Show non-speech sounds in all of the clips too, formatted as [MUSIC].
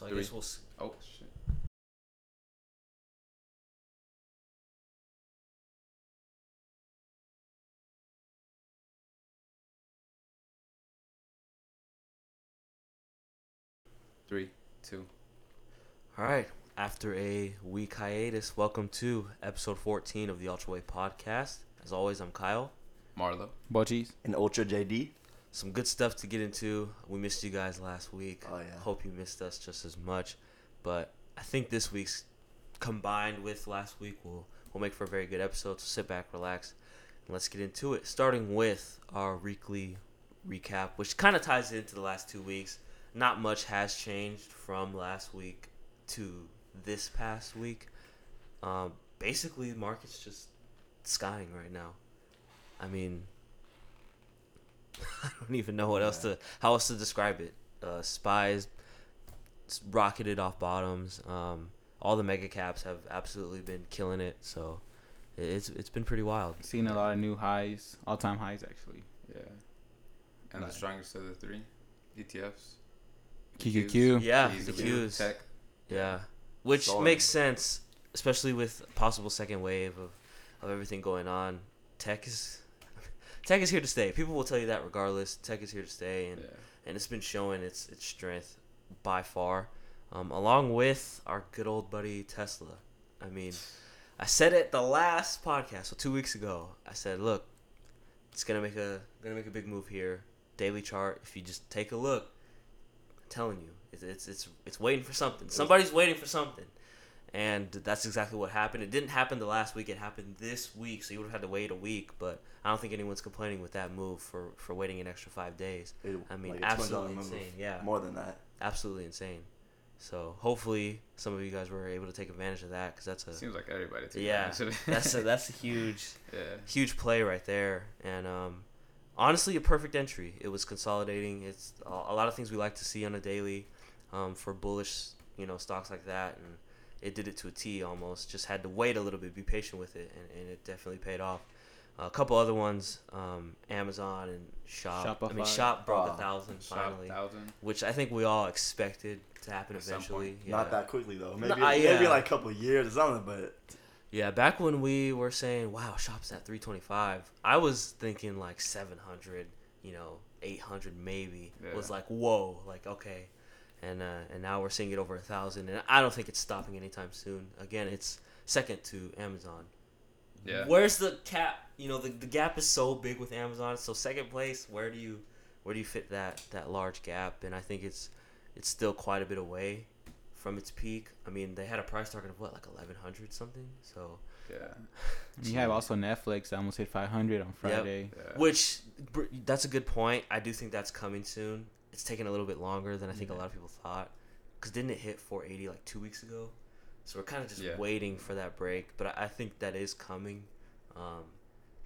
So I Three. guess we'll. s- Oh shit. Three, two. All right. After a week hiatus, welcome to episode 14 of the Ultra Way podcast. As always, I'm Kyle. Marlo. Bochis. And Ultra JD. Some good stuff to get into. We missed you guys last week. Oh, yeah. Hope you missed us just as much. But I think this week's combined with last week will will make for a very good episode. So sit back, relax, and let's get into it. Starting with our weekly recap, which kind of ties into the last two weeks. Not much has changed from last week to this past week. Um, basically, the market's just skying right now. I mean, [LAUGHS] I don't even know what else to how else to describe it. Uh, spies rocketed off bottoms. Um, all the mega caps have absolutely been killing it. So it- it's it's been pretty wild. Seen a lot of new highs, all time highs actually. Yeah. And the strongest of the three ETFs. QQQ. Yeah, Qs, the Q, Qs. Tech. Yeah, which Solid. makes sense, especially with possible second wave of, of everything going on. Tech is tech is here to stay. People will tell you that regardless. Tech is here to stay, and Yeah. and it's been showing its its strength by far, um, along with our good old buddy Tesla. I mean, I said it the last podcast, so two weeks ago. I said, look, it's gonna make a gonna make a big move here. Daily chart. If you just take a look, I'm telling you, it's it's it's, it's waiting for something. Somebody's waiting for something. And that's exactly what happened. It didn't happen the last week. It happened this week, so you would have had to wait a week. But I don't think anyone's complaining with that move for, for waiting an extra five days. It- I mean, like a $200 absolutely move. insane. Yeah, More than that. absolutely insane. So hopefully some of you guys were able to take advantage of that because that's a Seems like everybody. took yeah advantage of it. that's a [LAUGHS] that's a huge [LAUGHS] yeah. huge play right there and um, honestly a perfect entry. It was consolidating. It's a a lot of things we like to see on a daily um, for bullish you know stocks like that and it did it to a T almost. Just had to wait a little bit, be patient with it, and, and it definitely paid off. a couple other ones, um, Amazon and Shop. I mean, Shop broke a Oh, thousand Shop finally, thousand. which I think we all expected to happen At some eventually. Yeah. Not that quickly though. Maybe uh, maybe yeah. like a couple years or something, but Yeah, back when we were saying, "Wow, Shop's at 325," I was thinking like 700, you know, 800 maybe. Yeah. Was like, "Whoa!" Like, okay, and uh, and now we're seeing it over a thousand, and I don't think it's stopping anytime soon. Again, it's second to Amazon. Yeah. Where's the cap? You know, the, the gap is so big with Amazon. So second place, where do you where do you fit that that large gap? And I think it's it's still quite a bit away from its peak. I mean, they had a price target of what, like 1100 something. So Yeah. You have also Netflix that almost hit 500 on Friday. Yeah. Which that's a good point. I do think that's coming soon. It's taking a little bit longer than I think a lot of people thought. Cause didn't it hit 480 like two weeks ago? So we're kind of just Yeah. waiting for that break. But I, I think that is coming. Um,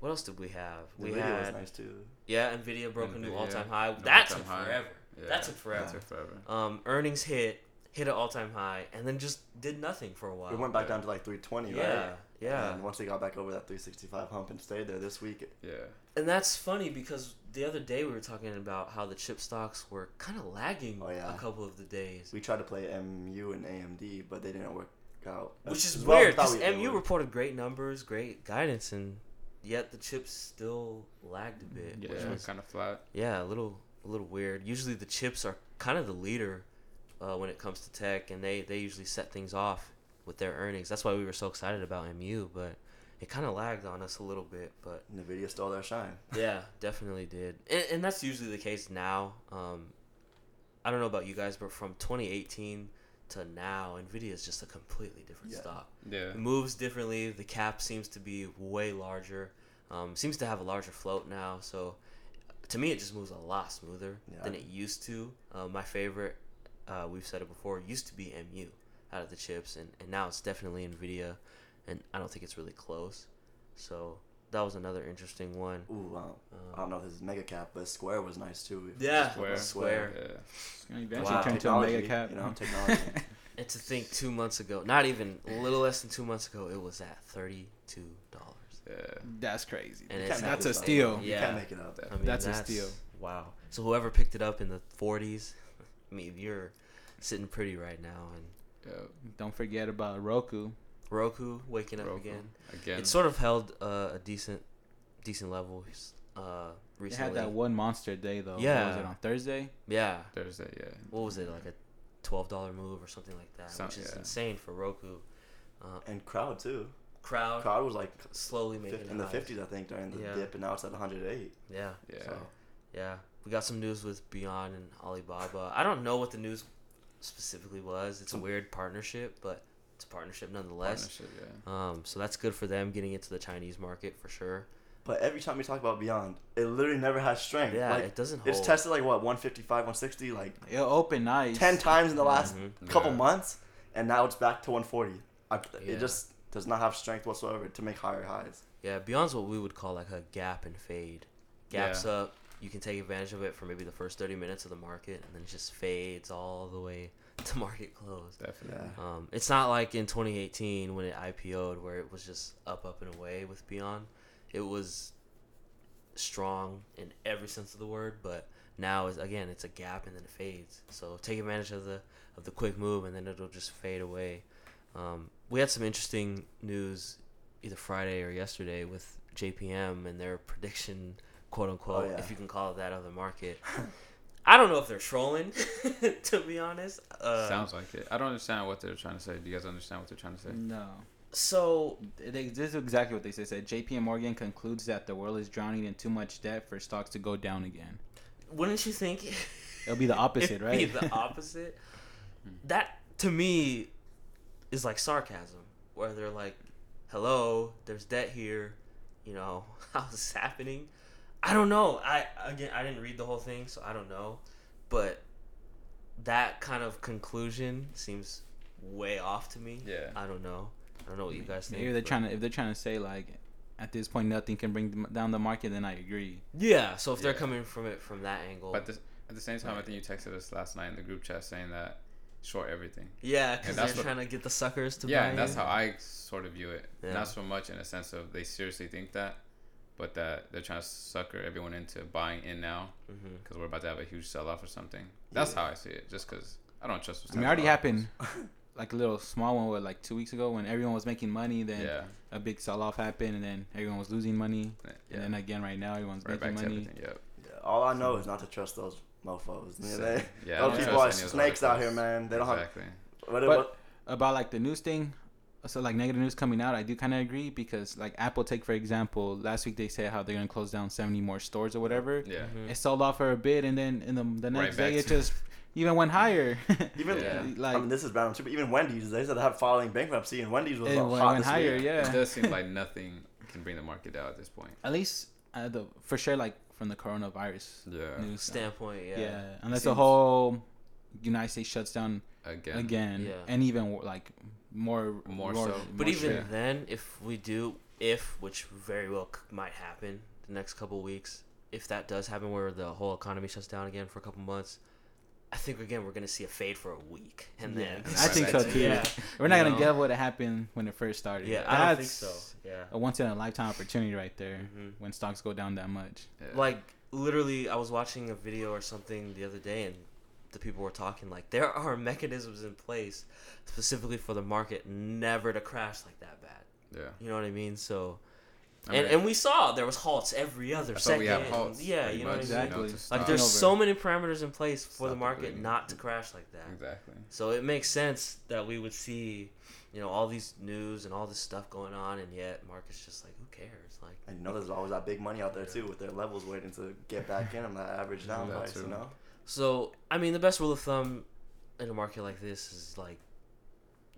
what else did we have? the we video had was nice too. yeah, Nvidia broke a new all-time high. new That all-time took high. forever. Yeah. That took forever. That took forever. Um, earnings hit hit an all-time high and then just did nothing for a while. It went back down to like 320, yeah, right? yeah. And once they got back over that 365 hump and stayed there this week, Yeah. And that's funny because the other day we were talking about how the chip stocks were kind of lagging Oh, yeah. a couple of the days, we tried to play MU and AMD, but they didn't work out. which is well weird because we- MU would. reported great numbers, great guidance, and yet the chips still lagged a bit. Yeah. which was Kind of flat. yeah, a little a little weird. Usually the chips are kind of the leader uh, when it comes to tech, and they they usually set things off with their earnings. That's why we were so excited about MU, but it kind of lagged on us a little bit, but. Nvidia stole their shine. [LAUGHS] Yeah, definitely did, and, and that's usually the case now. Um, I don't know about you guys, but from 2018 to now, Nvidia is just a completely different Yeah. stock. Yeah. It moves differently. The cap seems to be way larger. Um, seems to have a larger float now. So, to me, it just moves a lot smoother Yeah. than it used to. Uh, my favorite, uh, we've said it before, used to be MU out of the chips, and, and now it's definitely Nvidia, and I don't think it's really close. So that was another interesting one. Ooh, wow. I Um, don't know if this is mega cap, but Square was nice too. Yeah, Square. Square. Yeah. It's gonna eventually Wow. turn to a mega cap. You know, [LAUGHS] technology. [LAUGHS] And to think two months ago, not even a little less than two months ago, it was at thirty-two dollars. Yeah. That's crazy. And You it's That's a up. steal. You can't make it up. I mean, That's a steal. Wow. So whoever picked it up in the forties, [LAUGHS] I mean, you're sitting pretty right now, and Yeah. Don't forget about Roku. Roku waking up Roku. again. Again. It sort of held uh, a decent, decent level uh, They recently. had that one monster day though. What was Yeah. it on Thursday? Yeah. Thursday. Yeah. What was it like a twelve dollar move or something like that, Some- which is yeah. insane for Roku. Uh, And crowd too. crowd Crowd was like slowly making fif- in the fifties, I think, during the Yeah. dip, and now it's at 108. Yeah. Yeah. So Yeah, we got some news with Beyond and Alibaba. I don't know what the news specifically was. It's a weird partnership, but it's a partnership nonetheless. Partnership, yeah. Um, so that's good for them getting into the Chinese market for sure. But every time we talk about Beyond, it literally never has strength. Yeah, like, it doesn't hold. it's tested like what 155, 160, like It opened nice. 10 times in the last Mhm. couple Yeah. months, and now it's back to 140. I, Yeah. It just does not have strength whatsoever to make higher highs. Yeah, Beyond's what we would call like a gap and fade. Gaps Yeah. up, you can take advantage of it for maybe the first thirty minutes of the market, and then it just fades all the way [LAUGHS] to market close. Definitely. Yeah. Um, it's not like in 2018 when it IPO'd where it was just up, up and away with Beyond. It was strong in every sense of the word, but now is again it's a gap and then it fades. So take advantage of the of the quick move and then it'll just fade away. Um, we had some interesting news either Friday or yesterday with JPM and their prediction, quote unquote, Oh, yeah. if you can call it that, of the market. [LAUGHS] I don't know if they're trolling, [LAUGHS] to be honest. Uh, Sounds like it. I don't understand what they're trying to say. Do you guys understand what they're trying to say? No. so They, this is exactly what they said. Said JP Morgan concludes that the world is drowning in too much debt for stocks to go down again. wouldn't you think It'll be the [LAUGHS] opposite, it'd right? Be the [LAUGHS] opposite. that to me is like sarcasm, where they're like, "Hello, there's debt here. You know how's this happening?" I don't know. I again, I didn't read the whole thing, so I don't know. But that kind of conclusion seems way off to me. Yeah. I don't know. I don't know what you guys think. Maybe they're trying to if they're trying to say like at this point nothing can bring them down the market, then I agree. Yeah. So if they're coming from it from that angle, But this, at the same time, I think you texted us last night in the group chat saying that short everything. yeah, because they're what- trying to get the suckers to yeah, buy and that's how I sort of view it. Yeah. Not so much in a sense of they seriously think that, but that they're trying to sucker everyone into buying in now mm-hmm. because we're about to have a huge sell off or something. That's Yeah. how I see it. Just because I don't trust. I mean, it already happened [LAUGHS] like a little small one with like two weeks ago when everyone was making money. Then Yeah, a big sell off happened, and then everyone was losing money. yeah. And then again, right now everyone's right back making to money. everything. Yep. Yeah, all I know is not to trust those mofos. So, they, yeah, those people are any of those snakes out here, man. They don't exactly. have. What, But- what, About like the news thing, so like negative news coming out, I do kind of agree because like Apple, take for example, last week they said how they're gonna close down seventy more stores or whatever. Yeah. Mhm. It sold off for a bit, and then in the the next back day it just [LAUGHS] even went higher. [LAUGHS] even Yeah. like I mean, this is bad too, but even Wendy's, they said they have filing bankruptcy, and Wendy's was it hot went, went this higher, week. yeah. [LAUGHS] It does seem like nothing can bring the market down at this point. At least uh, the for sure, like from the coronavirus Yeah. news standpoint. Yeah, Yeah. unless the whole United States shuts down Again. again, Yeah. and even like more More so. But more even shit. then, if we do, if which very well c- might happen the next couple weeks, if that does happen, where the whole economy shuts down again for a couple months, I think again we're gonna see a fade for a week, and Yeah, then I think so too. Yeah, [LAUGHS] we're not you gonna know? get what happened when it first started. yeah, I don't think so. Yeah, A once in a lifetime opportunity right there Mhm. when stocks go down that much. Yeah. like literally, I was watching a video or something the other day, and the people were talking like there are mechanisms in place specifically for the market never to crash like that bad. yeah. You know what I mean? So. I and, mean, and we saw there was halts every other I second. we have halts. yeah, you know much. Exactly. to Like, stop- Like there's so many parameters in place for the the market bleeding. not to crash like that. Exactly. So it makes sense that we would see, you know, all these news and all this stuff going on, and yet market's just like, who cares? Like, I know, there's always that big money out there too, with their levels waiting to get back in on that average down Yeah, price. You know, so I mean, the best rule of thumb in a market like this is like,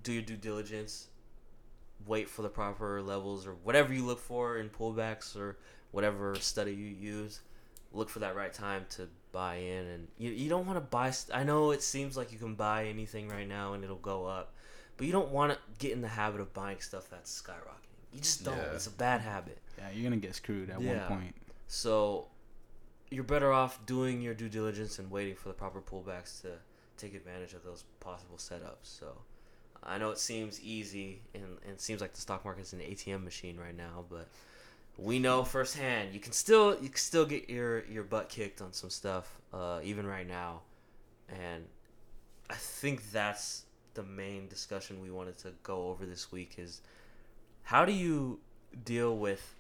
do your due diligence, wait for the proper levels or whatever you look for in pullbacks or whatever study you use. Look for that right time to buy in, and you, you don't want to buy. St- I know it seems like you can buy anything right now and it'll go up, but you don't want to get in the habit of buying stuff that's skyrocketing. You just don't. Yeah. It's a bad habit. Yeah, you're gonna get screwed at Yeah. one point. So you're better off doing your due diligence and waiting for the proper pullbacks to take advantage of those possible setups. So I know it seems easy and, and it seems like the stock market's an ATM machine right now, but we know firsthand you can still you can still get your your butt kicked on some stuff uh, even right now, and I think that's the main discussion we wanted to go over this week is how do you deal with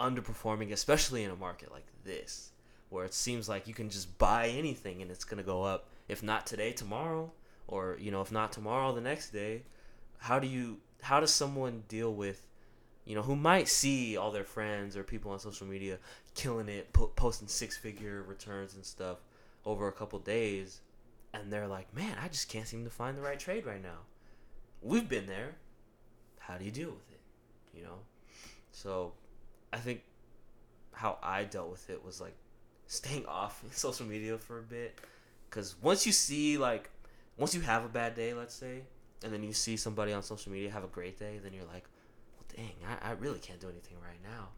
underperforming, especially in a market like this, where it seems like you can just buy anything and it's gonna go up. If not today, tomorrow, or you know, if not tomorrow, the next day. How do you? How does someone deal with, you know, who might see all their friends or people on social media killing it, po- posting six-figure returns and stuff over a couple days, and they're like, "Man, I just can't seem to find the right trade right now." We've been there. How do you deal with it? You know, so I think how I dealt with it was like staying off [LAUGHS] social media for a bit, because once you see like, once you have a bad day, let's say, and then you see somebody on social media have a great day, then you're like, well, dang, I, I really can't do anything right now.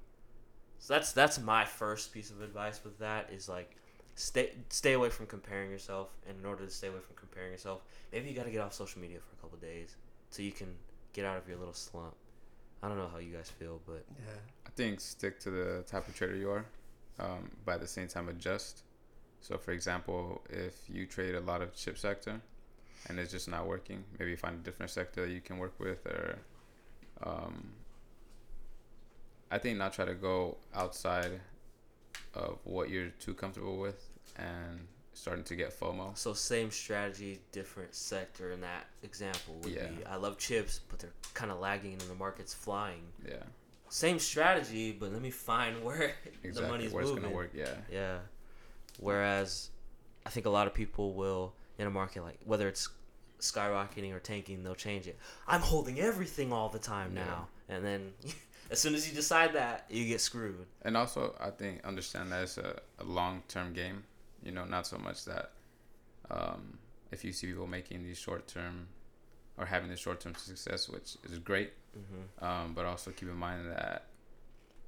So that's that's my first piece of advice with that is like stay stay away from comparing yourself. And in order to stay away from comparing yourself maybe you got to get off social media for a couple days so you can get out of your little slump i don't know how you guys feel but Yeah. I think stick to the type of trader you are, um, but at the same time adjust. So, for example, if you trade a lot of chip sector and it's just not working, maybe find a different sector that you can work with, or um, I think not try to go outside of what you're too comfortable with and starting to get FOMO. so same strategy different sector in that example would Yeah. be i love chips but they're kind of lagging and the market's flying Yeah, same strategy but let me find [LAUGHS] where the exactly. money's Where it's gonna work. Yeah, Yeah. Whereas I think a lot of people will in a market like whether it's skyrocketing or tanking, they'll change it. I'm holding everything all the time Yeah. now. And then [LAUGHS] as soon as you decide that, you get screwed. And also, I think understand that it's a, a long term game. You know, not so much that um, if you see people making these short term or having the short term success, which is great, hmm um, but also keep in mind that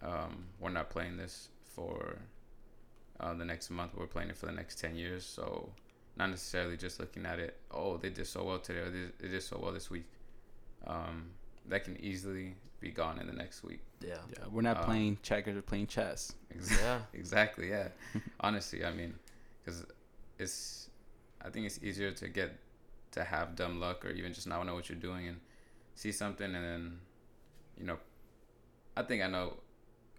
um, we're not playing this for uh, the next month. We're playing it for the next ten years. So not necessarily just looking at it. Oh, they did so well today, or they, they did so well this week. Um, that can easily be gone in the next week. Yeah. Yeah, we're not Um, playing checkers. We're playing chess. Ex- Yeah. [LAUGHS] exactly yeah honestly i mean because it's i think it's easier to get to have dumb luck or even just not know what you're doing and see something and then you know i think i know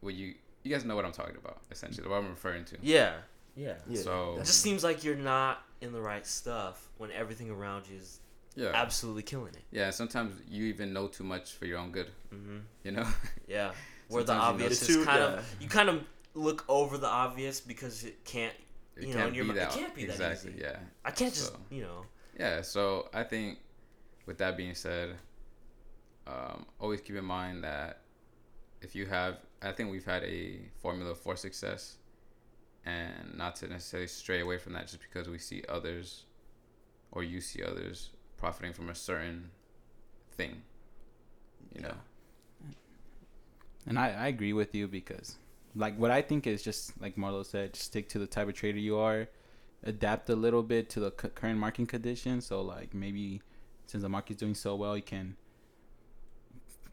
what you you guys know what i'm talking about essentially what i'm referring to Yeah. Yeah. Yeah. So- It just seems like you're not in the right stuff when everything around you is yeah absolutely killing it. yeah sometimes you even know too much for your own good Mm-hmm. you know [LAUGHS] Yeah. Where the Sometimes you know obvious is two- kind yeah. of you kind of look over the obvious because it can't it You know, can't in your be mi- it can't be that exactly easy. yeah I can't just So- you know Yeah, so I think with that being said, um, always keep in mind that if you have, I think we've had a formula for success, and not to necessarily stray away from that just because we see others, or you see others profiting from a certain thing. You know. And I, I agree with you because, like, what I think is just like Marlo said, just stick to the type of trader you are, adapt a little bit to the cu- current market conditions. So, like, maybe since the market's doing so well, you can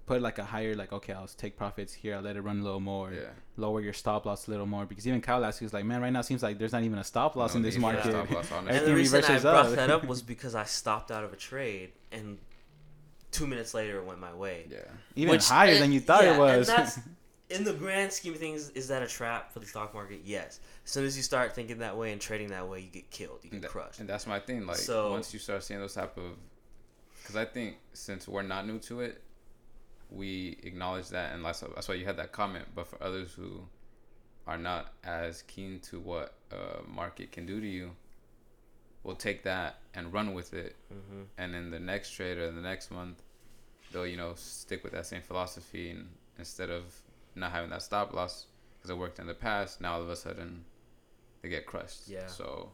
put like a higher, like, okay, I'll take profits here, I'll let it run a little more, Yeah. lower your stop loss a little more. Because even Kyle last week was like, man, right now it seems like there's not even a stop loss No in this need for a market. stop loss. [LAUGHS] And the reason I brought up. that up [LAUGHS] was because I stopped out of a trade and two minutes later it went my way. Yeah. Even Which- higher and- than you thought yeah, it was. And that's, [LAUGHS] in the grand scheme of things, is that a trap for the stock market? Yes. As soon as you start thinking that way and trading that way, you get killed. You And, get that- crushed. and that's my thing. Like So- once you start seeing those type of, because I think since we're not new to it, we acknowledge that, and that's that's why you had that comment. But for others who are not as keen to what a market can do to you, will take that and run with it, hmm and then the next trade or the next month, they'll you know stick with that same philosophy, and instead of not having that stop loss because it worked in the past, now all of a sudden they get crushed. Yeah. So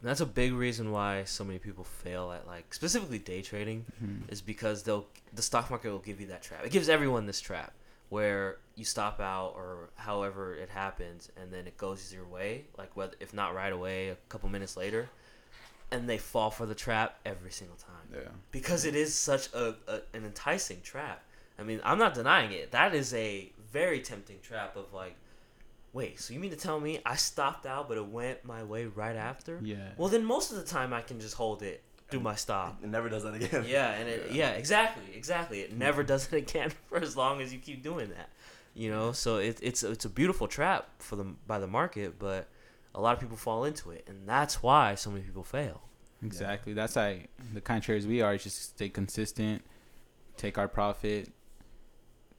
And that's a big reason why so many people fail at like specifically day trading Mhm. is because they'll the stock market will give you that trap. It gives everyone this trap where you stop out or however it happens and then it goes your way, like whether if not right away, a couple minutes later, and they fall for the trap every single time yeah. because it is such a, a an enticing trap. I mean, I'm not denying it. That is a very tempting trap of like, wait, so you mean to tell me I stopped out but it went my way right after? yeah. Well, then most of the time I can just hold it do my stop. It never does that again. Yeah, and it, yeah, exactly, exactly. It never does it again [LAUGHS] for as long as you keep doing that. You know, so it, it's it's a beautiful trap for them by the market, but a lot of people fall into it, and that's why so many people fail. Exactly. That's like the kind of traders we are. Is just stay consistent, take our profit,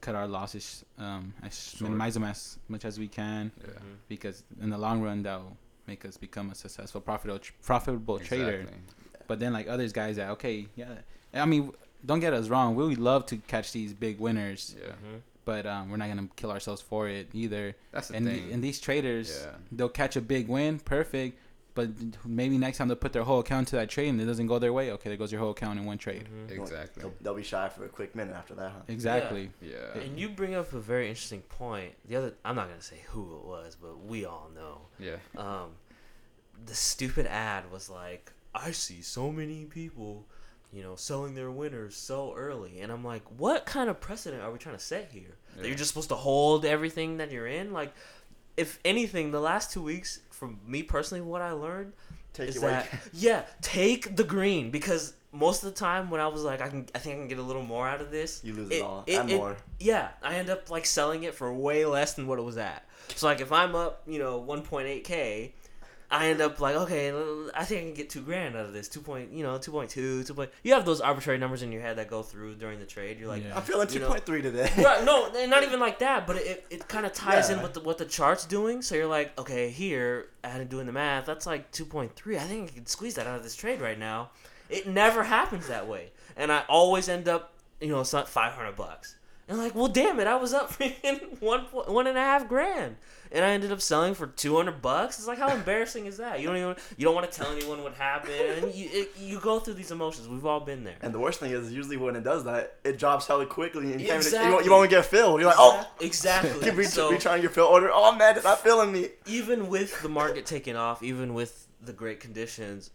cut our losses, um, as, Short. minimize them as much as we can, Yeah. Mhm. because in the long run that will make us become a successful, profitable, profitable trader. But then like others guys that okay, yeah. I mean, don't get us wrong. We would love to catch these big winners, Yeah. Mhm. but um, we're not gonna kill ourselves for it either. That's the And thing. and these traders, yeah. they'll catch a big win, perfect. But maybe next time they'll put their whole account to that trade and it doesn't go their way. Okay, there goes your whole account in one trade. Mhm. Exactly. They'll, they'll be shy for a quick minute after that, huh? Exactly. Yeah. And you bring up a very interesting point. The other, I'm not gonna say who it was, but we all know. Yeah. um, the stupid ad was like, I see so many people, you know, selling their winners so early. And I'm like, what kind of precedent are we trying to set here? That you're just supposed to hold everything that you're in? Like, if anything, the last two weeks, from me personally, what I learned Take is that, [LAUGHS] yeah, take the green. Because most of the time when I was like, I can, I think I can get a little more out of this. You lose it, It- all it- and it- more. Yeah, I end up like selling it for way less than what it was at. So like if I'm up, you know, 1.8k, I end up like okay, I think I can get two grand out of this. Two point, you know, 2.2, 2. Point, you have those arbitrary numbers in your head that go through during the trade. You're like, Yeah. I'm feeling You know- 2.3 today. right, no, [LAUGHS] not even like that, but it, it kind of ties in with the, what the chart's doing. So you're like, okay, here, and doing the math, that's like 2.3. I think I can squeeze that out of this trade right now. It never happens that way, and I always end up, you know, it's not 500 bucks. And like, well, damn it, I was up [LAUGHS] freaking one po- one and a half grand, and I ended up selling for 200 bucks. It's like, how embarrassing is that? You don't even you don't want to tell anyone what happened, and you it, you go through these emotions. We've all been there. And the worst thing is, usually when it does that, it drops hella quickly, and you can't even, you, Exactly. won't, you won't get filled. You're like, oh, exactly. [LAUGHS] keep re- so, retrying your fill order. Oh man, it's not filling me. even with the market taking off, even with the great conditions,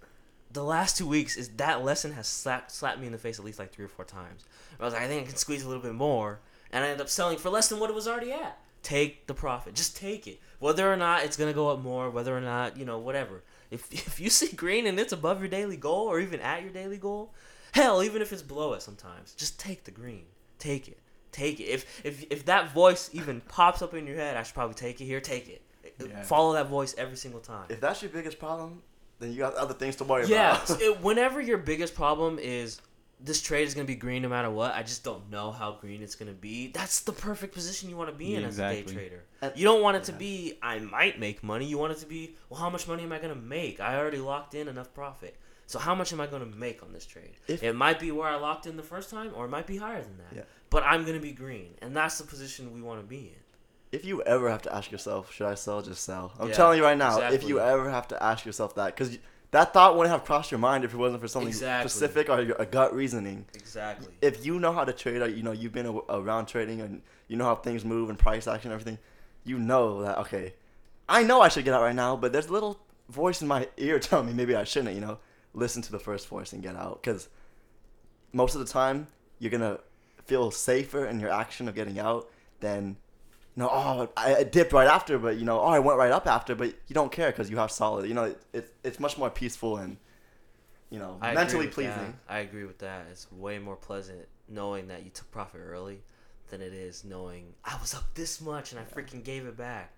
the last two weeks is that lesson has slapped slapped me in the face at least like three or four times. I was like, I think I can squeeze a little bit more, and I end up selling for less than what it was already at. Take the profit, just take it. Whether or not it's gonna go up more, whether or not you know whatever. If [LAUGHS] if you see green and it's above your daily goal or even at your daily goal, hell, even if it's below it sometimes, just take the green. Take it. Take it. If if if that voice even pops up in your head, I should probably take it here. Take it. Yeah. Follow that voice every single time. If that's your biggest problem, then you got other things to worry Yeah. about. it, [LAUGHS] whenever your biggest problem is this trade is gonna be green no matter what, I just don't know how green it's gonna be. That's the perfect position you want to be in Yeah, as a day trader. And- You don't want it to be I might make money. You want it to be well, how much money am I gonna make? I already locked in enough profit. So how much am I gonna make on this trade? If- it might be where I locked in the first time, or it might be higher than that. Yeah. But I'm gonna be green, and that's the position we want to be in. If you ever have to ask yourself, should I sell? Just sell. I'm Yeah, telling you right now, if you ever have to ask yourself that, because that thought wouldn't have crossed your mind if it wasn't for something Exactly. specific or a gut reasoning. Exactly. If you know how to trade, or you know you've been a- around trading and you know how things move and price action and everything, you know that okay, I know I should get out right now, but there's a little voice in my ear [LAUGHS] telling me maybe I shouldn't. You know, listen to the first voice and get out because most of the time you're gonna feel safer in your action of getting out than you know oh I, I dipped right after but you know oh I went right up after but you don't care because you have solid you know it, it, it's much more peaceful and you know I mentally pleasing that. I agree with that. It's way more pleasant knowing that you took profit early than it is knowing I was up this much and I freaking gave it back.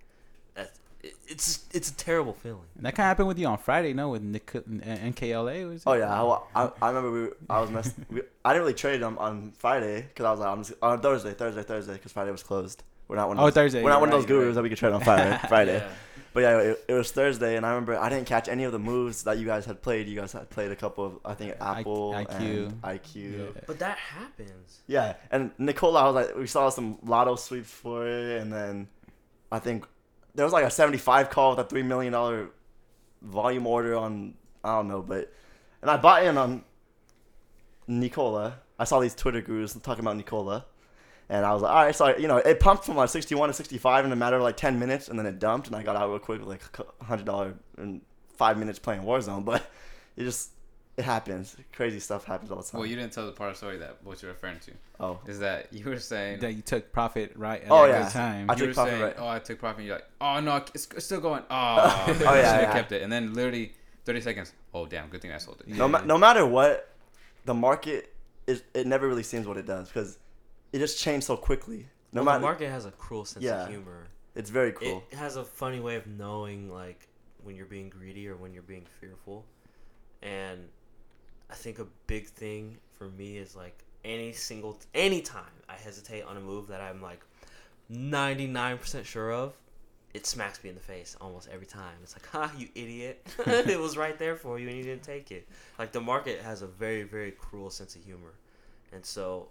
That's it, it's it's a terrible feeling. And that kind of happened with you on Friday, no? With Nick, NKLA was. it? oh yeah I, I, I remember we were, I was messed we, I didn't really trade them on Friday because I was like I'm just, on Thursday Thursday Thursday because Friday was closed we're not one of Oh, those, Thursday, we're not you're one of those gurus right. that we could trade on Friday [LAUGHS] Friday Yeah. But yeah, it, it was Thursday, and I remember I didn't catch any of the moves that you guys had played. You guys had played a couple of, I think, I- Apple IQ. and IQ. Yeah. Yeah. But that happens. Yeah, and Nikola, I was like, we saw some lotto sweeps for it, and then I think there was like a 75 call with a $3 million volume order on, I don't know, but, and I bought in on Nikola. I saw these Twitter gurus talking about Nikola. And I was like, all right, so I, you know, it pumped from like 61 to 65 in a matter of like 10 minutes, and then it dumped, and I got out real quick with like hundred dollar in five minutes playing Warzone. [LAUGHS] But it just it happens. Crazy stuff happens all the time. Well, you didn't tell the part of the story that what you're referring to oh, is that you were saying. That you took profit right at Oh, the yeah. right time. I you took profit, saying, right. oh, I took profit. And you're like, oh no, it's, it's still going. [LAUGHS] Oh, oh [LAUGHS] I yeah, should have yeah. kept it. And then literally 30 seconds. Oh damn, good thing I sold it. Yeah. No, ma- no matter what, the market is it never really seems what it does because it just changed so quickly. No well, matter, the market has a cruel sense Yeah. of humor. it's very cool. It has a funny way of knowing like when you're being greedy or when you're being fearful. And I think a big thing for me is like any single any time I hesitate on a move that I'm like 99% sure of, it smacks me in the face almost every time. It's like, [LAUGHS] "Ha, you idiot. [LAUGHS] it was right there for you and you didn't take it." Like the market has a very very cruel sense of humor. And so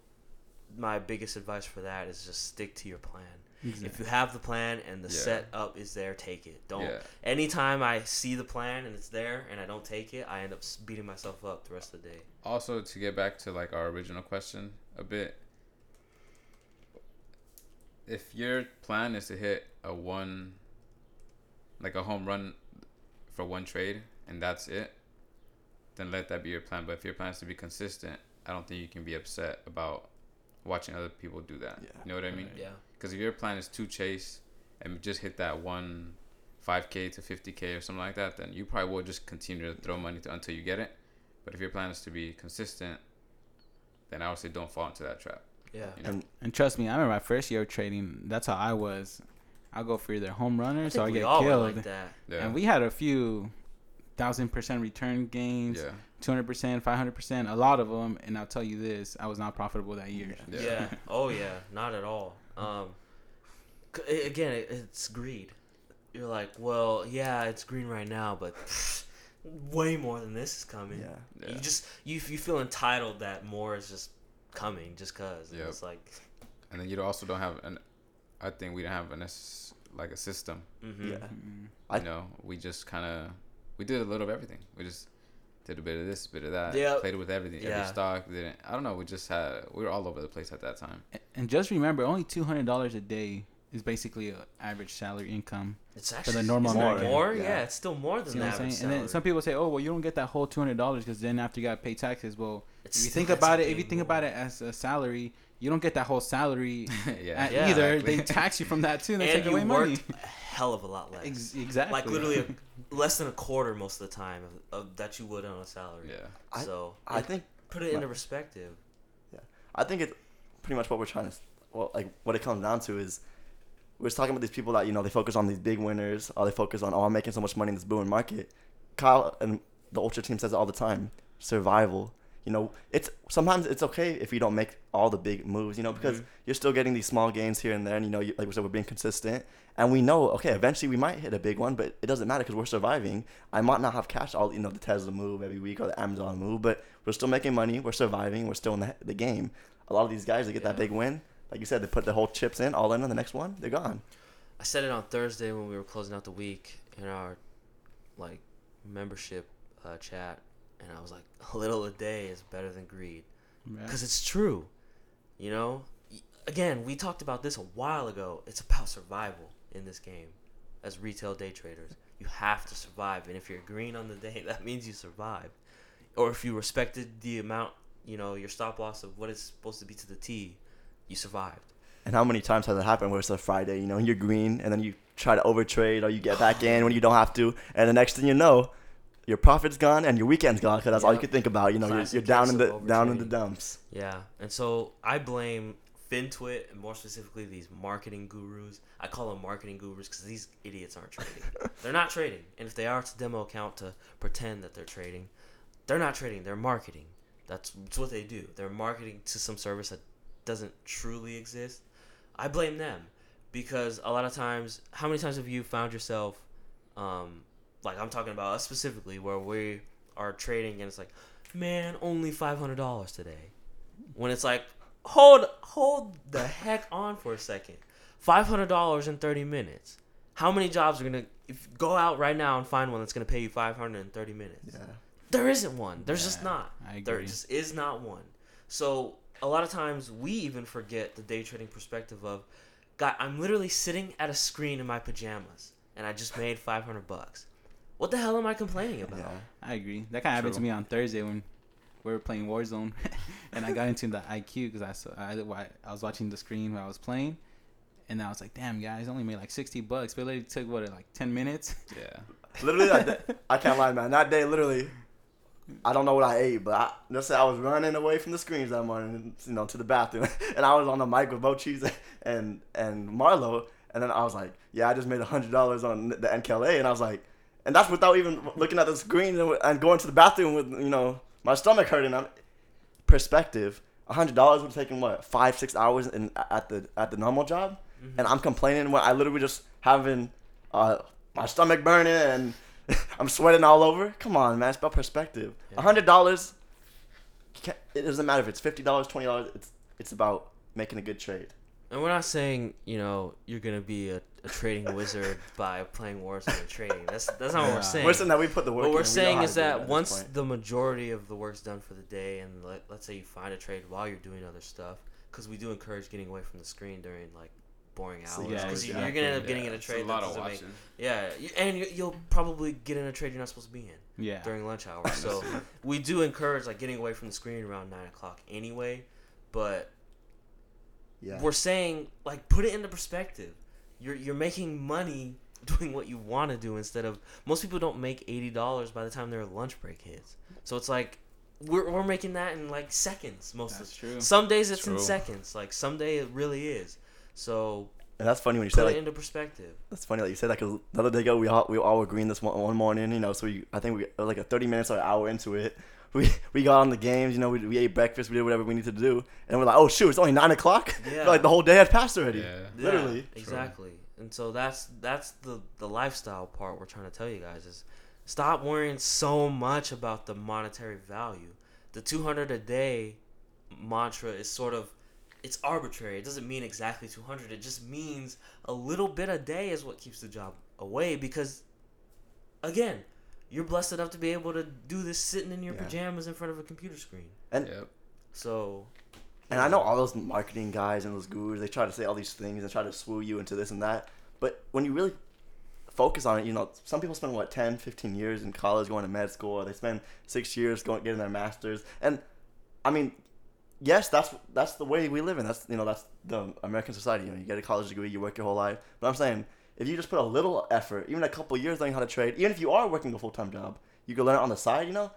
my biggest advice for that is just stick to your plan. If you have the plan and the Yeah. setup is there, take it. Don't. Yeah. Anytime I see the plan and it's there and I don't take it, I end up beating myself up the rest of the day. Also, to get back to like our original question a bit, if your plan is to hit a one, like a home run for one trade and that's it, then let that be your plan. But if your plan is to be consistent, I don't think you can be upset about watching other people do that. Yeah. You know what I mean? Yeah. Because if your plan is to chase and just hit that one 5K to 50K or something like that, then you probably will just continue to throw money to, until you get it. But if your plan is to be consistent, then I would say don't fall into that trap. Yeah. You know? And And trust me, I remember my first year of trading. That's how I was. I'll go for either home I runners think or I get killed. like that. Yeah. And we had a few thousand percent return gains, two hundred percent, five hundred percent, a lot of them. And I'll tell you this: I was not profitable that year. Yeah. Yeah. Oh yeah. Not at all. Um. Again, it's greed. You're like, well, yeah, it's green right now, but [LAUGHS] way more than this is coming. yeah, Yeah. You just you you feel entitled that more is just coming just cause. And Yep. It's like, And then you also don't have an. I think we don't have an like a system. mm-hmm. yeah. Mm. I- you know, we just kind of we did a little of everything. We just did a bit of this, a bit of that. Yep. Played with everything. Yeah. Every stock. Didn't. I don't know. We just had. We were all over the place at that time. And just remember, only two hundred dollars a day is basically an average salary income. It's actually normal isn't it American. more. Yeah. Yeah. it's still more than See what that. And then some people say, "Oh, well, you don't get that whole two hundred dollars because then after you got to pay taxes." Well, if you think about it, if you think about it as a salary, you don't get that whole salary [LAUGHS] yeah. at Yeah. either. Exactly. They tax you from that too. And they and take you away worked money. a hell of a lot less. Ex- exactly. Like literally a, less than a quarter most of the time of, of that you would on a salary. Yeah. So I it- think put it into perspective. Yeah, I think it's pretty much what we're trying to, well, like what it comes down to is, we're just talking about these people that you know they focus on these big winners, or they focus on oh I'm making so much money in this booming market. Kyle and the ultra team says it all the time: survival. You know, it's sometimes it's okay if you don't make all the big moves. You know, because Mhm. you're still getting these small gains here and there, and you know, you, like we said, we're being consistent, and we know okay, eventually we might hit a big one, but it doesn't matter because we're surviving. I might not have cash all you know the Tesla move every week or the Amazon move, but we're still making money. We're surviving. We're still in the, the game. A lot of these guys, they get that big win. Like you said, they put the whole chips in, all in on the next one. They're gone. I said it on Thursday when we were closing out the week in our like membership uh, chat, and I was like, [LAUGHS] a little a day is better than greed. Yeah. because it's true. You know, again, we talked about this a while ago. It's about survival in this game. As retail day traders, you have to survive, and if you're green on the day, [LAUGHS] that means you survived. Or if you respected the amount, you know, your stop loss of what it's supposed to be to the T, you survived. And how many times has it happened where it's a Friday, you know, and you're green, and then you try to overtrade or you get back in when you don't have to, and the next thing you know, your profit's gone and your weekend's gone because that's all you Yep. can think about. You know, you're, you're down in the down in the dumps. Yeah, and so I blame FinTwit and more specifically these marketing gurus. I call them marketing gurus because these idiots aren't trading. [LAUGHS] they're not trading, and if they are, it's a demo account to pretend that they're trading. They're not trading. They're marketing. That's, that's what they do. They're marketing to some service that doesn't truly exist. I blame them because a lot of times, how many times have you found yourself, um, like I'm talking about us specifically, where we are trading and it's like, man, only five hundred dollars today, when it's like, hold, hold the heck on for a second, five hundred dollars in thirty minutes. How many jobs are gonna if go out right now and find one that's gonna pay you five hundred in thirty minutes? Yeah. There isn't one. There's just not. I agree. There just is not one. So a lot of times we even forget the day trading perspective of, God, I'm literally sitting at a screen in my pajamas and I just made 500 bucks. What the hell am I complaining about? Yeah. I agree. That kind of happened to me on Thursday when we were playing Warzone, [LAUGHS] and I got into the IQ because I saw I, I was watching the screen while I was playing, and I was like, "Damn, guys, only made like sixty bucks, but it literally took what like ten minutes." Yeah. [LAUGHS] literally, I, I can't lie, man. That day, literally, I don't know what I ate, but I, let's say I was running away from the screens that morning, you know, to the bathroom, [LAUGHS] and I was on the mic with Bo Cheese and and Marlo, and then I was like, yeah, I just made a hundred dollars on the NKLA, and I was like, and that's without even looking at the screen and, and going to the bathroom with you know my stomach hurting. I'm, perspective, a hundred dollars would have taken what five six hours in at the at the normal job, Mhm. and I'm complaining when I literally just having uh, my stomach burning and [LAUGHS] I'm sweating all over. Come on, man, it's about perspective. Hundred dollars, it doesn't matter if it's fifty dollars, twenty dollars. It's it's about making a good trade. And we're not saying you know you're gonna be a, a trading wizard [LAUGHS] by playing Warzone and trading. That's that's not what we're saying. We're saying that we put the work. what we're and we know saying how is to do that once the majority of the work's done for the day, and let, let's say you find a trade while you're doing other stuff, because we do encourage getting away from the screen during like boring hours. yeah, Because you, exactly. you're gonna end up getting in a trade. it's trade a lot that of doesn't make. watching. Yeah, you, and you, you'll probably get in a trade you're not supposed to be in Yeah. during lunch [LAUGHS] hour. So we do encourage like getting away from the screen around nine o'clock anyway, but yeah. we're saying like put it into perspective. You're you're making money [LAUGHS] doing what you want to do instead of most people don't make eighty dollars by the time their lunch break hits. So it's like we're we're making that in like seconds most That's of true. the Some days it's in seconds. Like some day it really is. So and that's funny when you put say it like into perspective. That's funny that you said that because the other day ago we all we all were green this one, one morning, you know. So we I think we like a thirty minutes or an hour into it. We we got on the games, you know. We, we ate breakfast, we did whatever we needed to do, and we're like, oh shoot, it's only nine o'clock. [LAUGHS] Yeah. like the whole day had passed already. Yeah. Yeah, Literally. exactly. And so that's that's the the lifestyle part we're trying to tell you guys is stop worrying so much about the monetary value. The 200 a day mantra is sort of it's arbitrary. It doesn't mean exactly 200. It just means a little bit a day is what keeps the job away because again, you're blessed enough to be able to do this sitting in your Yeah. pajamas in front of a computer screen. And Yep. So and I know all those marketing guys and those gurus, they try to say all these things and try to swoo you into this and that. But when you really focus on it, you know, some people spend what 10, 15 years in college going to med school, or they spend six years going getting their masters. And I mean, yes, that's that's the way we live in. That's you know that's the American society. You know, you get a college degree, you work your whole life. But I'm saying if you just put a little effort, even a couple years learning how to trade, even if you are working a full time job, you can learn it on the side. You know,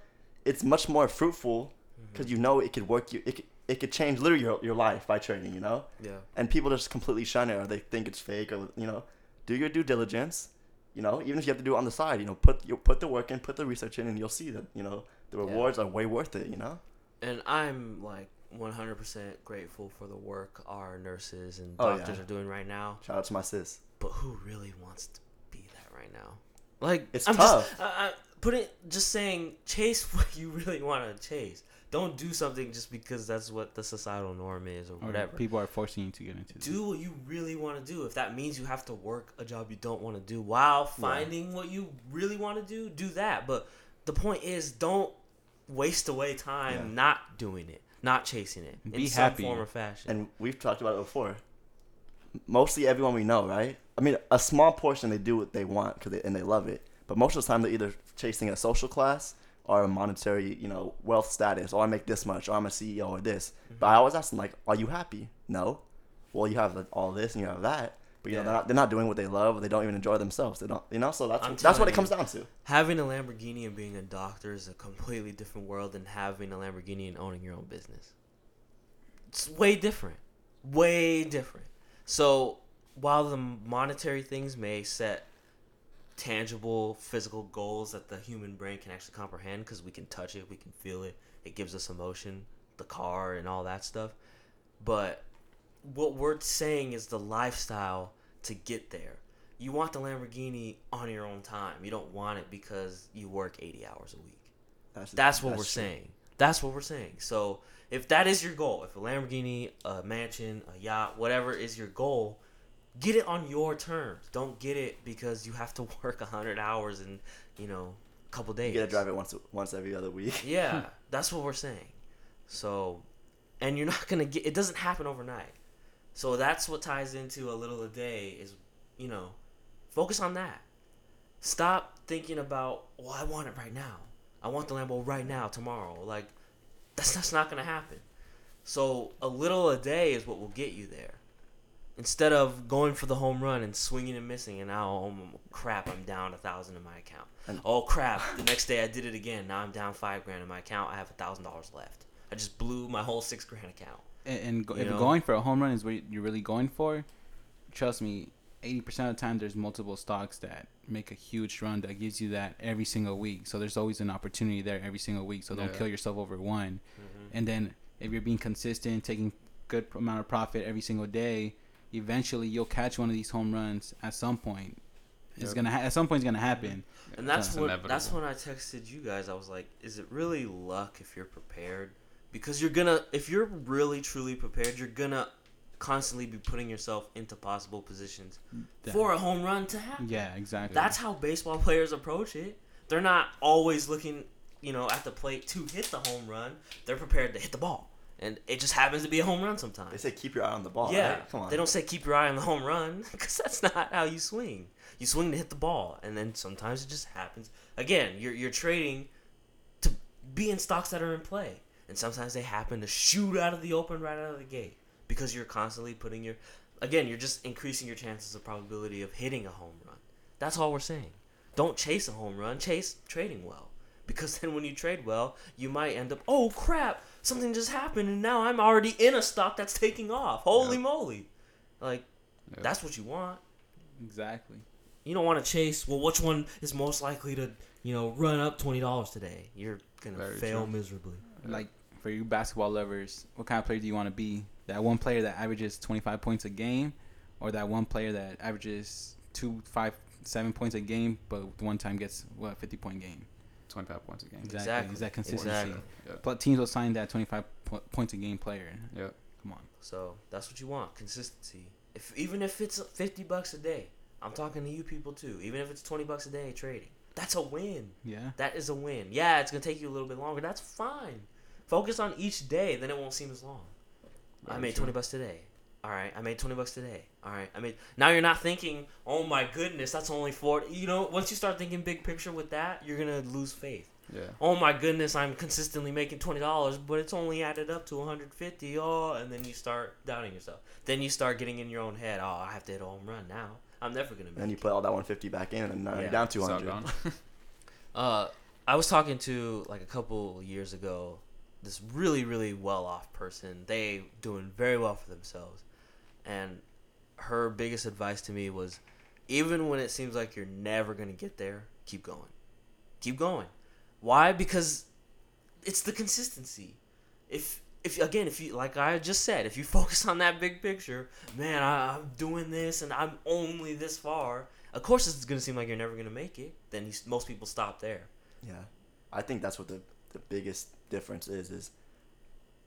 it's much more fruitful mm-hmm. because you know it could work you. It could, it could change literally your, your life by trading. You know, yeah. and people just completely shun it or they think it's fake or you know, do your due diligence. You know, even if you have to do it on the side, you know, put you put the work in, put the research in, and you'll see that you know the Yeah. rewards are way worth it. You know. and I'm like 100% grateful for the work our nurses and Oh, doctors yeah. are doing right now. Shout out to my sis. But who really wants to be that right now? Like It's I'm tough. Just, I, I, put it just saying chase [LAUGHS] what you really want to chase. Don't do something just because that's what the societal norm is or Or whatever. People are forcing you to get into this. do what you really want to do. If that means you have to work a job you don't want to do while finding what you really want to do, do that. But the point is, don't waste away time Yeah. not doing it, not chasing it in Be some form or fashion. and we've talked about it before. Mostly everyone we know, right? I mean, a small portion they do what they want because they, and they love it, but most of the time they're either chasing a social class or a monetary, you know, wealth status. Or I make this much, or I'm a CEO, or this. Mm-hmm. But I always ask them like, "Are you happy?" No. Well, you have all this and you have that, but you know they're not, they're not doing what they love. Or they don't even enjoy themselves. They don't, you know. So that's that's what it comes down to. having a Lamborghini and being a doctor is a completely different world than having a Lamborghini and owning your own business. It's way different. Way different. So, while the monetary things may set tangible physical goals that the human brain can actually comprehend because we can touch it, we can feel it, it gives us emotion, the car and all that stuff. But what we're saying is the lifestyle to get there. You want the Lamborghini on your own time. You don't want it because you work 80 hours a week. That's what we're true. saying. That's what we're saying. So if that is your goal, if a Lamborghini, a mansion, a yacht, whatever is your goal, get it on your terms. Don't get it because you have to [LAUGHS] work 100 hours in, you know, a couple days. You gotta drive it once once every other week. [LAUGHS] Yeah, [LAUGHS] that's what we're saying. So, and you're not gonna get. It doesn't happen overnight. So that's what ties into a little a day is, you know, focus on that. Stop thinking about, well, I want it right now. I want the Lambo right now, tomorrow. Like, that's that's not gonna happen. So a little a day is what will get you there. instead of going for the home run and swinging and missing, and now oh crap, I'm down a thousand in my account. And- oh crap, the next day I did it again. Now I'm down five grand in my account. I have a thousand dollars left. I just blew my whole six grand account. And, and go, if know? going for a home run is what you're really going for, trust me, eighty percent of the time there's multiple stocks that make a huge run that gives you that every single week. So there's always an opportunity there every single week. So don't Yeah. kill yourself over one. Mm-hmm. And then if you're being consistent, taking good amount of profit every single day, eventually you'll catch one of these home runs at some point. It's Yep. gonna ha- at some point it's gonna happen. And that's It's what that's when I texted you guys. I was like, "Is it really luck if you're prepared? Because you're gonna, if you're really truly prepared, you're gonna constantly be putting yourself into possible positions Yeah. for a home run to happen. Yeah, exactly. That's how baseball [LAUGHS] players approach it. They're not always looking, you know, at the plate to hit the home run. They're prepared to hit the ball, and it just happens to be a home run sometimes. They say keep your eye on the ball. yeah, right? come on. they don't say keep your eye on the home run [LAUGHS] because that's not how you swing. You swing to hit the ball, and then sometimes it just happens. Again, you're you're trading to be in stocks that are in play, and sometimes they happen to shoot out of the open right out of the gate because you're constantly putting your. Again, you're just increasing your chances of probability of hitting a home run. That's all we're saying. Don't chase a home run. Chase trading well. Because [LAUGHS] then when you trade well, you might end up, oh crap, something just happened and now I'm already in a stock that's taking off. Holy Yeah. moly. Like, Yeah. that's what you want. exactly. You don't want to chase, well, which one is most likely to, you know, run up $20 today? You're going to fail true. miserably. Like for you basketball lovers, what kind of player do you want to be? That one player that averages 25 points a game, or that one player that averages two, five, seven points a game, but one time gets what 50 point game? 25 points a game. Exactly. Exactly. Is that consistency? Exactly. Yeah. But teams will sign that 25 po- points a game player. Yeah. Come on. So that's what you want consistency. If Even if it's 50 bucks a day, I'm talking to you people too. Even if it's 20 bucks a day trading, that's a win. Yeah. That is a win. Yeah, it's gonna take you a little bit longer. That's fine. Focus on each day, then it won't seem as long. I made true. twenty bucks today. All right, I made twenty bucks today. All right, I made. Now you're not thinking, oh my goodness, that's only forty. You know, once you start thinking big picture with that, you're gonna lose faith. Yeah. Oh my goodness, I'm consistently making twenty dollars, but it's only added up to 150. Oh, and then you start doubting yourself. Then you start getting in your own head. Oh, I have to hit a home run now. I'm never gonna make. Then you put all that 150 back in, and now Yeah. you're down It's 200. gone. [LAUGHS] Uh, I was talking to like a couple years ago, this really really well off person. They doing very well for themselves, and her biggest advice to me was, even when it seems like you're never gonna get there, keep going, keep going. Why? Because it's the consistency. If if again, if you like I just said, if you [LAUGHS] focus on that big picture, man, I, I'm doing this and I'm only this far. Of course, it's gonna seem like you're never gonna make it. Then you, most people stop there. Yeah, I think that's what the the biggest difference is. Is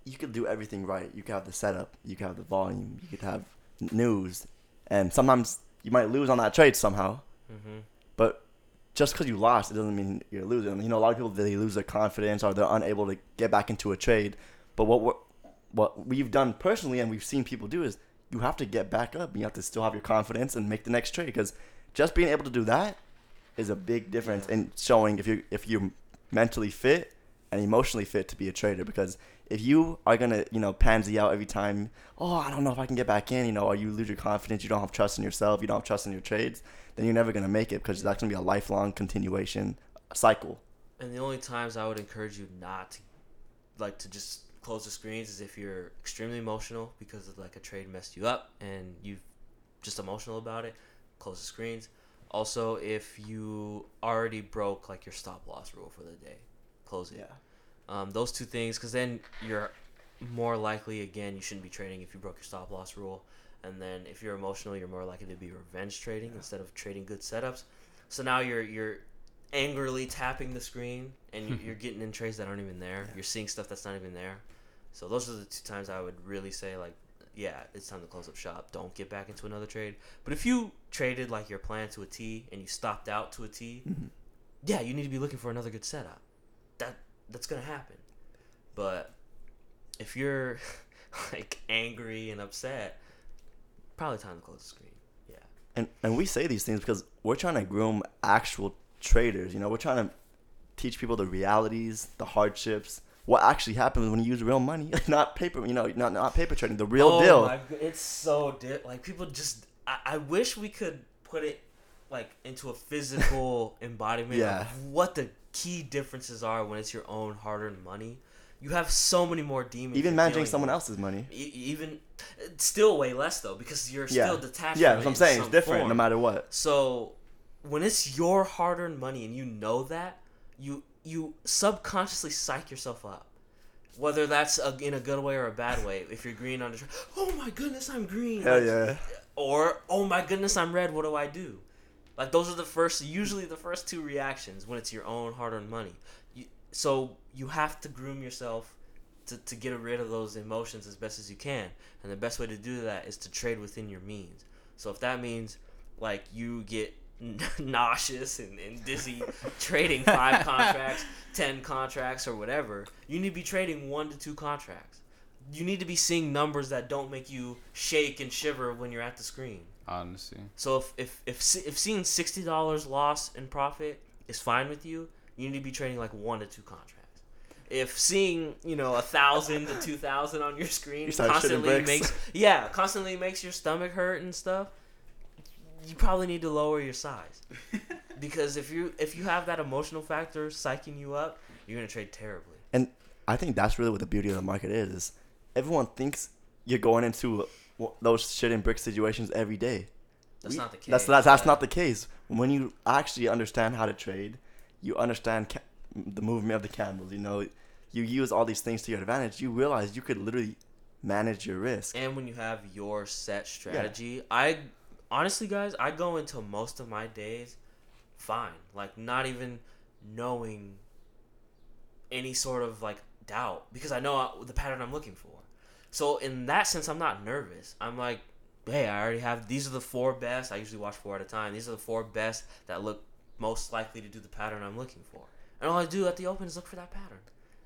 you could do everything right. You could have the setup. You could have the volume. You could have news, and sometimes you might lose on that trade somehow. Mm-hmm. But just because you lost, it doesn't mean you're losing. You know, a lot of people they lose their confidence or they're unable to get back into a trade. But what we're, what we've done personally and we've seen people do is you have to get back up. You have to still have your confidence and make the next trade because just being able to do that is a big difference in showing if you if you're mentally fit and emotionally fit to be a trader because if you are gonna you know pansy out every time oh i don't know if i can get back in you know or you lose your confidence you don't have trust in yourself you don't have trust in your trades then you're never gonna make it because that's gonna be a lifelong continuation cycle And the only times I would encourage you not like, to just close the screens is if you're extremely emotional because of like a trade messed you up and you just emotional about it. Close the screens. Also, if you already broke like your stop loss rule for the day, close it. Um, those two things, because then you're more likely again you shouldn't be trading if you broke your stop loss rule, and then if you're emotional, you're more likely to be revenge trading instead of trading good setups. So now you're you're angrily tapping the screen and you- [LAUGHS] you're getting in trades that aren't even there. Yeah. You're seeing stuff that's not even there. So those are the two times I would really say like, yeah, it's time to close up shop. Don't get back into another trade. But if you traded like your plan to a T and you stopped out to a T, Mhm. yeah, you need to be looking for another good setup. That that's gonna happen. But if you're [LAUGHS] like angry and upset, probably time to close the screen. Yeah. and and we say these things because we're trying to groom actual traders you know we're trying to teach people the realities the hardships what actually happens when you use real money, [LAUGHS] not paper. You know, not not paper trading, the real oh deal. My, it's so di- like people just. I, I wish we could put it like into a physical [LAUGHS] embodiment Yeah. of what the key differences are when it's your own hard-earned money. You have so many more demons. Even managing someone with. else's money. E- even still way less though because you're Yeah. still detached. Yeah, that's what I'm in saying. It's different form. no matter what. So when it's your hard-earned money and you know that, you you subconsciously psych yourself up. Whether that's a, in a good way or a bad way. If you're green on the tra- oh my goodness, I'm green. Hell yeah. Or oh my goodness, I'm red. What do I do? Like those are the first, usually the first two reactions when it's your own hard-earned money. You, so you have to groom yourself to, to get rid of those emotions as best as you can. And the best way to do that is to trade within your means. So if that means like you get [LAUGHS] nauseous and, and dizzy [LAUGHS] trading five contracts, ten contracts, or whatever, you need to be trading one to two contracts. You need to be seeing numbers that don't make you shake and shiver when you're at the screen. Honestly, So if if if, if seeing sixty dollars loss in profit is fine with you, you need to be trading like one to two contracts. If seeing you know a thousand to two thousand on your screen You constantly makes yeah constantly makes your stomach hurt and stuff, you probably need to lower your size [LAUGHS] because if you if you have that emotional factor psyching you up, you're gonna trade terribly. And I think that's really what the beauty of the market is. is everyone thinks you're going into w- those shit and brick situations every day. That's We- not the case. That's that's, that's yeah. not the case. When you actually understand how to trade, you understand ca- the movement of the candles. You know, you use all these things to your advantage. You realize you could literally manage your risk. and when you have your set strategy i honestly guys i go into most of my days fine like not even knowing any sort of like doubt because i know uh, the pattern i'm looking for so in that sense i'm not nervous. I'm like hey i already have these are the four best. I usually watch four at a time. These are the four best that look most likely to do the pattern i'm looking for. And all i do at the open is look for that pattern.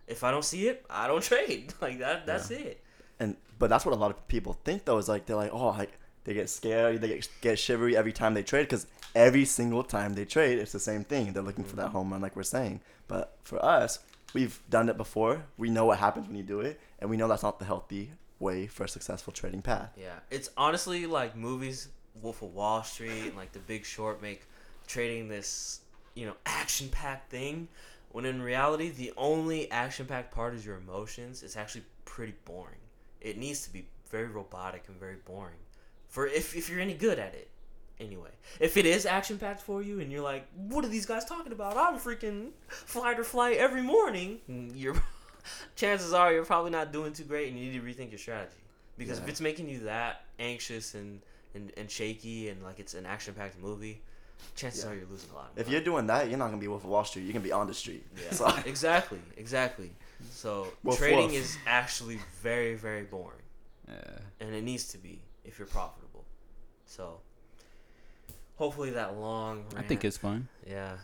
If i don't see it i don't [LAUGHS] trade. Like that that's it. And but that's what a lot of people think though is like they're like oh like they get scared they get get shivery every time they trade. Because every single time they trade it's the same thing. They're looking for mm-hmm. that home run like we're saying. But for us we've done it before we know what happens when you do it and we know that's not the healthy way for a successful trading path Yeah, it's honestly like movies, Wolf of Wall Street, and like The Big Short make trading this, you know, action-packed thing. When in reality, the only action-packed part is your emotions. It's actually pretty boring. It needs to be very robotic and very boring, for if if you're any good at it. Anyway, if it is action-packed for you, and you're like, "What are these guys talking about? I'm freaking flight or flight every morning," mm, you're [LAUGHS] chances are you're probably not doing too great, and you need to rethink your strategy. Because if it's making you that anxious and, and, and shaky and like it's an action packed movie, chances Yeah. are you're losing a lot. Of if you're doing that you're not gonna be Wolf of Wall Street you're gonna be on the street yeah, [LAUGHS] so [LAUGHS] exactly, exactly. So Woof, trading woof. is actually very very boring, yeah. and it needs to be if you're profitable. So hopefully that long. I think it's fun. yeah.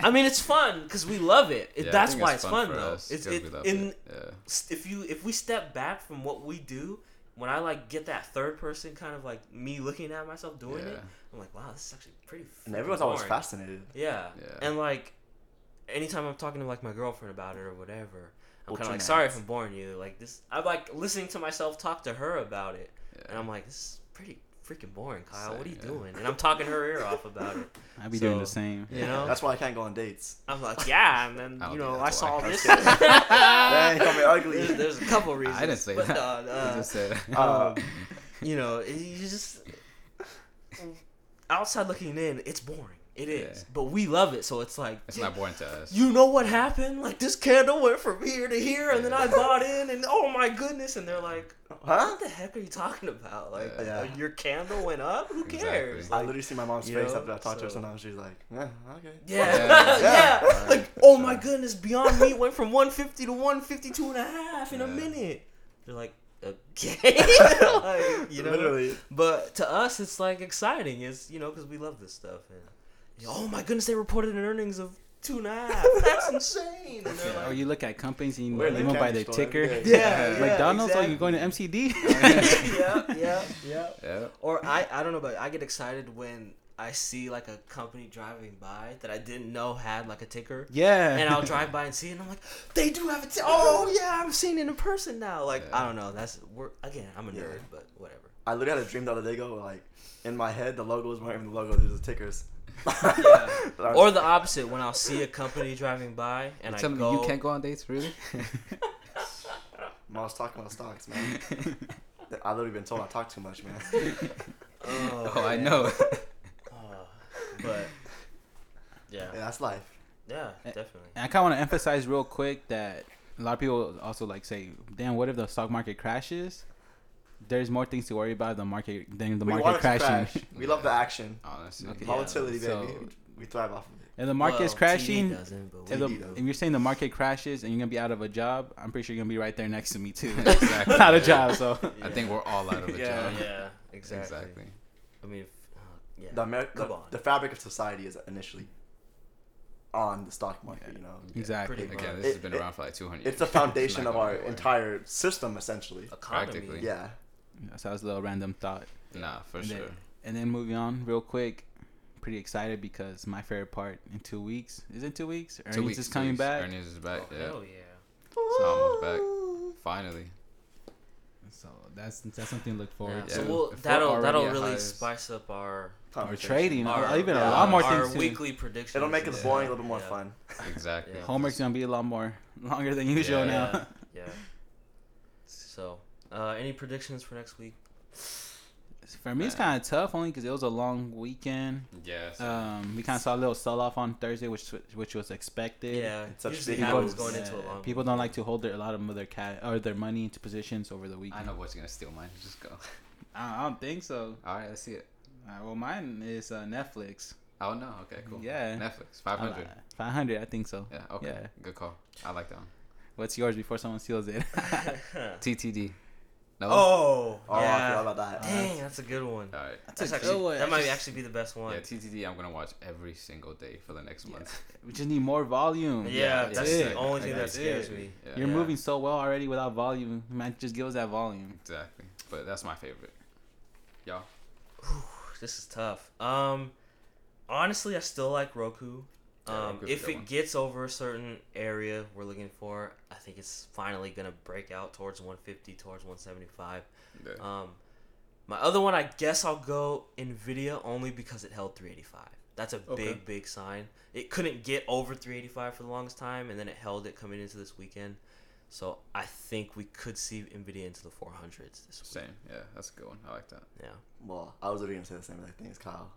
I mean, it's fun because we love it. It- Yeah, that's why it's fun, for though. us It's 'cause it, in it. Yeah. if you if we step back from what we do, when I like get that third person kind of like me looking at myself doing it, I'm like, wow, this is actually pretty. and freaking everyone's always fascinated Yeah. Yeah. and like, anytime I'm talking to like my girlfriend about it or whatever, I'm kind of like, sorry if I'm boring you. Like this, I'm like listening to myself talk to her about it, and I'm like, this is pretty freaking boring, Kyle. what are you yeah. doing? And I'm talking her ear off about it. [LAUGHS] I'd be doing the same. You know, that's why I can't go on dates I'm like, yeah, and then [LAUGHS] you know, I saw why. this. Dang, you call me ugly. there's, there's a couple reasons. I didn't say but, that. uh, [LAUGHS] You uh, just said. um, you know, you just outside looking in, it's boring. It is, Yeah. but we love it. So it's like it's not boring to us. You know what happened? Like this candle went from here to here, and then I bought in, and oh my goodness! And they're like, huh "What the heck are you talking about? Like Yeah. uh, your candle went up? Who Exactly. cares?" I literally see my mom's face know, after I talk to her so- sometimes she's like yeah okay yeah, Yeah. [LAUGHS] yeah, Yeah. Like, oh my goodness, Beyond Meat went from 150 to 152 and a half in a minute. They're like, okay, [LAUGHS] [LAUGHS] like, you know. literally But to us, it's like exciting. It's you know because we love this stuff. And oh my goodness, they reported an earnings of two and a [LAUGHS] half. That's insane. And they're Or you look at companies and you We're know the them by candy their store ticker. every day. Yeah, yeah, McDonald's. Oh, exactly. you going to MCD? [LAUGHS] [LAUGHS] yeah, yeah, yeah. Yeah. Or I, I don't know, but I get excited when I see like a company driving by that I didn't know had like a ticker. Yeah. And I'll drive by and see it, and I'm like, they do have a ticker. Oh yeah, I'm seeing it in person now. Like I don't know. That's we're again. I'm a Yeah. nerd, but whatever. I literally had a dream the other day ago. Like in my head, the logo was not even the logo. There's the tickers. Yeah. [LAUGHS] Or the opposite, when I'll see a company driving by and You're I telling go, me you can't go on dates, really? I was talking about stocks, man. [LAUGHS] I've literally been told I talk too much, man. [LAUGHS] oh, oh, I know. Oh, but yeah, Yeah, that's life. yeah, definitely. And I kind of want to emphasize real quick that a lot of people also like say, "Damn, what if the stock market crashes?" There's more things to worry about the market than the we market want it to crashing. crash. [LAUGHS] We love the action. Honestly. Okay. Volatility, so- baby. We, we thrive off of it. And the market's Well, crashing, TV if, the, if you're saying the market crashes and you're gonna be out of a job, I'm pretty sure you're gonna be right there next to me too. [LAUGHS] Exactly. Not a job, so I think we're all out of a Yeah. job. yeah, exactly. Exactly. I mean, uh, yeah. The, Amer- Come the, on. the fabric of society is initially on the stock market. You know, exactly. Pretty Again, much. this has been it- around for like 200 it's the [LAUGHS] foundation not of our entire system, essentially. Economy. Practically. Yeah. So that was a little random thought. Nah, for And sure. then, and then moving on real quick, pretty excited because my favorite part in two weeks is in two weeks? Earnings Two weeks is coming weeks. back. Earnings is back. Oh, yeah. hell yeah. It's almost back. Finally. So that's that's something to look forward Yeah. to. So we'll, If we're that'll that'll really spice up our Or Conversation. trading, or our, uh, even a lot more our things too. weekly predictions. It'll make it and boring, a little bit more Yeah. fun. Exactly. Yeah. Homework's gonna be a lot more longer than usual Yeah. now. Yeah. [LAUGHS] So, uh, any predictions for next week? For me, it's kind of tough only because it was a long weekend. Yes. Um, we kind of saw a little sell off on Thursday, which which was expected. Yeah, It's such usually big moves. going into a long. people don't like to hold their, a lot of their cat or their money into positions over the weekend. I know what's gonna steal mine. Just go. [LAUGHS] I, I don't think so. All right, let's see it. Uh, well, mine is uh, Netflix. Oh no. Okay. Cool. Yeah. Netflix. Five hundred. Five hundred, I think so. Yeah. Okay. Yeah. Good call. I like that one. What's yours before someone steals it? [LAUGHS] [LAUGHS] TTD. No. oh, Oh, I yeah. forgot about that. Dang, that's a good one. All right. That's, That's a actually good one. that might actually be the best one. Yeah, TTD. I'm gonna watch every single day for the next Yeah. month. [LAUGHS] We just need more volume. Yeah, Yeah, that's it. the only thing that scares it. me. Yeah. You're Yeah. moving so well already without volume. Man, just give us that volume. Exactly. But that's my favorite. Y'all. This is tough. Um, honestly, I still like Roku. Yeah, Um, Roku's a if it one. gets over a certain area we're looking for, I think it's finally gonna break out towards 150, towards 175. Yeah. Um, my other one, I guess I'll go Nvidia only because it held 385. That's a Okay. big, big sign. It couldn't get over 385 for the longest time, and then it held it coming into this weekend. So I think we could see Nvidia into the 400s this week. Same. Yeah, that's a good one. I like that. Yeah. Well, I was literally gonna say the same exact thing as Kyle.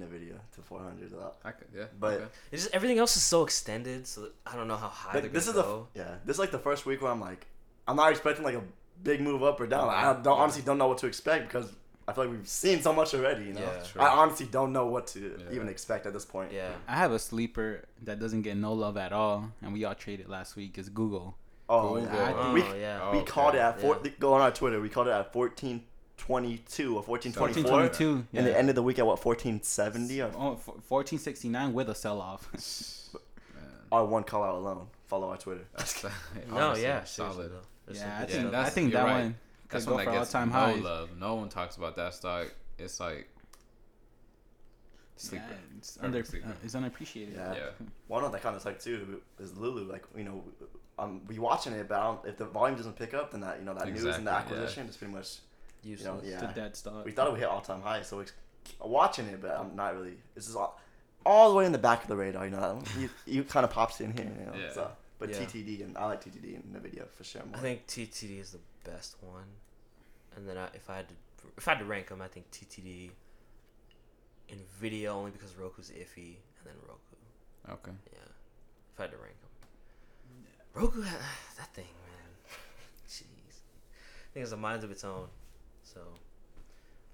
Nvidia to 400. Uh, I could. Yeah. But- okay. It's just everything else is so extended, so I don't know how high But they're this is go. a yeah. This is like the first week where I'm like, I'm not expecting like a big move up or down. I don't honestly don't know what to expect because I feel like we've seen so much already. You know, Yeah. True. I honestly don't know what to Yeah. even expect at this point. yeah. I have a sleeper that doesn't get no love at all, and we all traded last week. Is Google. Oh, Google. yeah. Oh, we yeah. Oh, we okay. called it at four. Yeah. Go on our Twitter. We called it at 1422 or 1424. 1422. And the end of the week at what 1470 or Oh, 1469 with a sell off. Man, [LAUGHS] [LAUGHS] our one call out alone. Follow our Twitter. [LAUGHS] that's No, yeah, seriously, solid. yeah, I Yeah, think. I that's- think that right. one That's one for that all gets time no highs. love. No one talks about that stock. It's like sleeper. Yeah, it's, Perfect under, sleeper. uh, it's unappreciated. Yeah. Yeah. One of that kind of like too is Lulu. Like you know, um, we watching it, but I don't, if the volume doesn't pick up, then that you know that news and the Exactly, yeah. acquisition is pretty much. Useless. know, It's yeah. a dead stock. We thought it would hit all time high, so we're watching it, but I'm not really. This is all, all the way in the back of the radar. You know, you, you kind of pops in here. You know, Yeah. so, but Yeah. TTD and I like TTD in Nvidia for sure. More. I think TTD is the best one, and then I, if I had to if I had to rank them, I think TTD, in Nvidia only because Roku's iffy, and then Roku. Okay. Yeah, if I had to rank them. Roku, [SIGHS] that thing, man. [LAUGHS] Jeez, I think it's a mind of its own. So,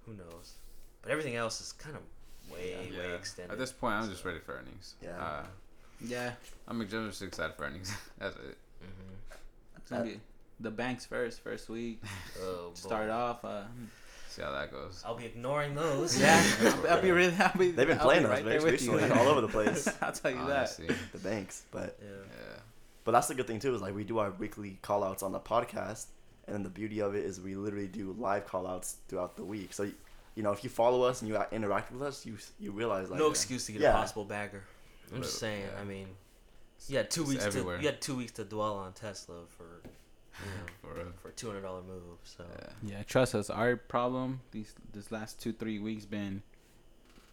who knows? But everything else is kind of way, way extended. At this point, I'm just ready for earnings. Yeah. Uh, Yeah. I'm just excited for earnings. [LAUGHS] That's it. hmm It's gonna be the banks first, first week. [LAUGHS] Oh, boy. Start off. Uh, See how that goes. I'll be ignoring those. yeah, [LAUGHS] I'll, I'll be really happy. They've been I'll playing be those right banks there with you. recently, all over the place. I'll tell you Honestly. the banks, but Yeah. Yeah. but that's the good thing too is like we do our weekly call outs on the podcast, and then the beauty of it is we literally do live call outs throughout the week. So you know, if you follow us and you interact with us, you you realize like no excuse to get yeah. a possible bagger. I'm just saying. yeah. I mean, you had two It's weeks everywhere. to you had two weeks to dwell on Tesla for you know [LAUGHS] For for a two hundred dollar move. So Yeah. Yeah, trust us. Our problem these this last two three weeks been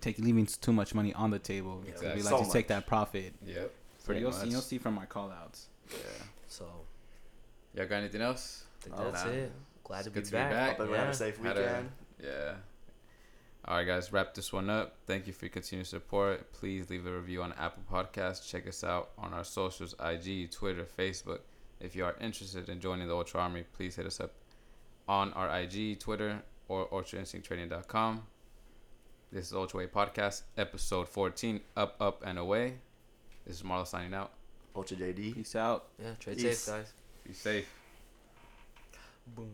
taking leaving too much money on the table. Yeah, So we like So to take that profit. Yep. For Pretty you'll see, much. you'll see from our call outs. Yeah. so Y'all got anything else? I think Oh, that's nah. it. Glad It's to be good to be back. back. Hope everyone had a safe Had a- weekend. Yeah. All right, guys, wrap this one up. Thank you for your continued support. Please leave a review on Apple Podcasts. Check us out on our socials IG, Twitter, Facebook. If you are interested in joining the Ultra Army, please hit us up on our IG, Twitter, or ultrainstincttraining.com. This is Ultra Way Podcast, episode 14, Up, Up, and Away. This is Marlo signing out. Ultra JD. Peace out. Yeah, trade Peace. safe, guys. Be safe. Boom.